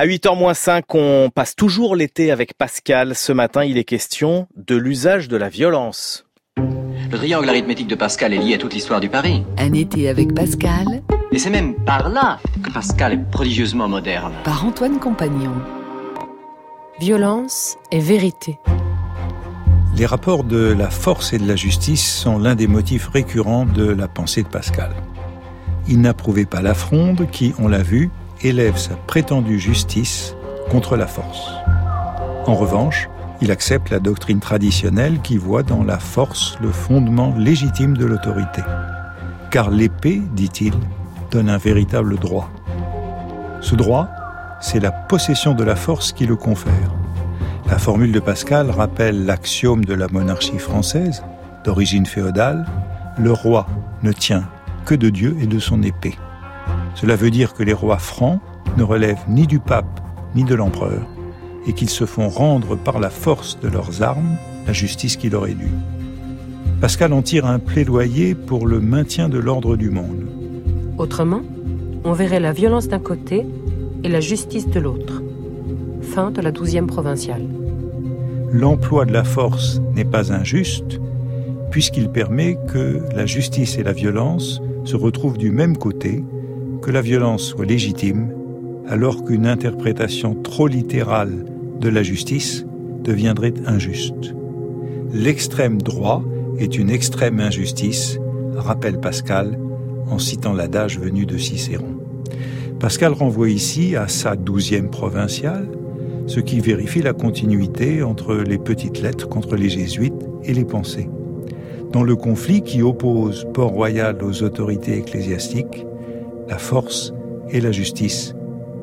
À 8h-5, on passe toujours l'été avec Pascal. Ce matin, il est question de l'usage de la violence. Le triangle arithmétique de Pascal est lié à toute l'histoire du Paris. Un été avec Pascal. Et c'est même par là que Pascal est prodigieusement moderne. Par Antoine Compagnon. Violence et vérité. Les rapports de la force et de la justice sont l'un des motifs récurrents de la pensée de Pascal. Il n'approuvait pas la fronde qui, on l'a vu, élève sa prétendue justice contre la force. En revanche, il accepte la doctrine traditionnelle qui voit dans la force le fondement légitime de l'autorité. Car l'épée, dit-il, donne un véritable droit. Ce droit, c'est la possession de la force qui le confère. La formule de Pascal rappelle l'axiome de la monarchie française, d'origine féodale, le roi ne tient que de Dieu et de son épée. Cela veut dire que les rois francs ne relèvent ni du pape ni de l'empereur, et qu'ils se font rendre par la force de leurs armes la justice qui leur est due. Pascal en tire un plaidoyer pour le maintien de l'ordre du monde. Autrement, on verrait la violence d'un côté et la justice de l'autre. Fin de la douzième provinciale. L'emploi de la force n'est pas injuste, puisqu'il permet que la justice et la violence se retrouvent du même côté, que la violence soit légitime, alors qu'une interprétation trop littérale de la justice deviendrait injuste. L'extrême droit est une extrême injustice, rappelle Pascal en citant l'adage venu de Cicéron. Pascal renvoie ici à sa douzième provinciale, ce qui vérifie la continuité entre les petites lettres contre les jésuites et les pensées. Dans le conflit qui oppose Port-Royal aux autorités ecclésiastiques, la force et la justice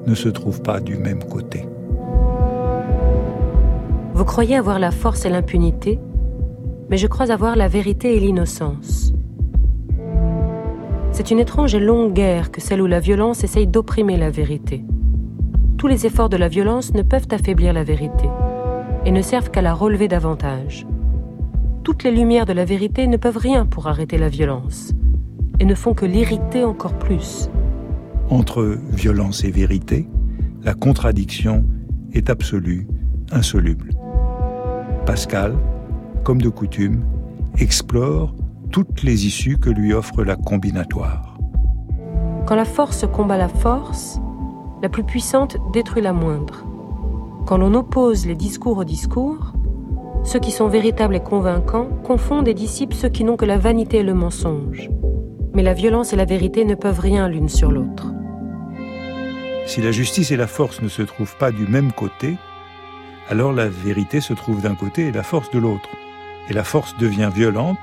ne se trouvent pas du même côté. Vous croyez avoir la force et l'impunité, mais je crois avoir la vérité et l'innocence. C'est une étrange et longue guerre que celle où la violence essaye d'opprimer la vérité. Tous les efforts de la violence ne peuvent affaiblir la vérité et ne servent qu'à la relever davantage. Toutes les lumières de la vérité ne peuvent rien pour arrêter la violence et ne font que l'irriter encore plus. Entre violence et vérité, la contradiction est absolue, insoluble. Pascal, comme de coutume, explore toutes les issues que lui offre la combinatoire. Quand la force combat la force, la plus puissante détruit la moindre. Quand l'on oppose les discours aux discours, ceux qui sont véritables et convaincants confondent et dissipent ceux qui n'ont que la vanité et le mensonge. Mais la violence et la vérité ne peuvent rien l'une sur l'autre. Si la justice et la force ne se trouvent pas du même côté, alors la vérité se trouve d'un côté et la force de l'autre. Et la force devient violente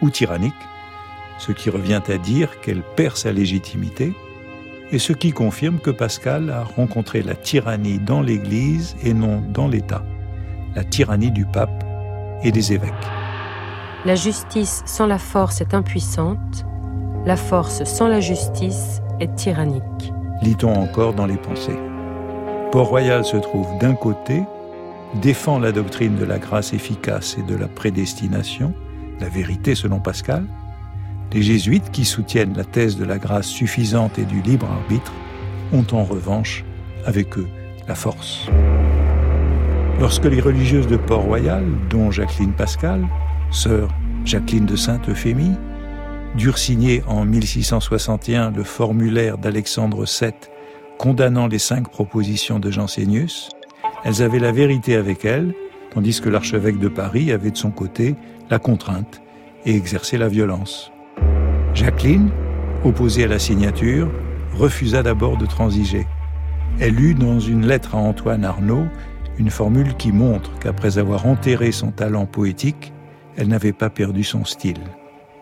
ou tyrannique, ce qui revient à dire qu'elle perd sa légitimité, et ce qui confirme que Pascal a rencontré la tyrannie dans l'Église et non dans l'État, la tyrannie du pape et des évêques. La justice sans la force est impuissante, la force sans la justice est tyrannique. Lit-on encore dans les pensées. Port-Royal se trouve d'un côté, défend la doctrine de la grâce efficace et de la prédestination, la vérité selon Pascal, les jésuites qui soutiennent la thèse de la grâce suffisante et du libre arbitre ont en revanche avec eux la force. Lorsque les religieuses de Port-Royal, dont Jacqueline Pascal, sœur Jacqueline de Sainte-Euphémie, durent signer en 1661 le formulaire d'Alexandre VII condamnant les cinq propositions de Jansénius, elles avaient la vérité avec elles, tandis que l'archevêque de Paris avait de son côté la contrainte et exerçait la violence. Jacqueline, opposée à la signature, refusa d'abord de transiger. Elle lut dans une lettre à Antoine Arnaud une formule qui montre qu'après avoir enterré son talent poétique, elle n'avait pas perdu son style.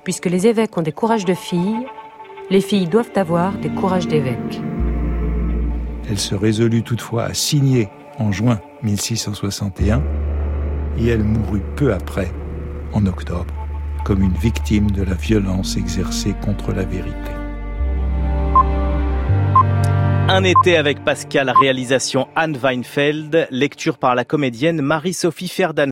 Puisque les évêques ont des courages de filles, les filles doivent avoir des courages d'évêques. Elle se résolut toutefois à signer en juin 1661 et elle mourut peu après, en octobre, comme une victime de la violence exercée contre la vérité. Un été avec Pascal, réalisation Anne Weinfeld, lecture par la comédienne Marie-Sophie Ferdan.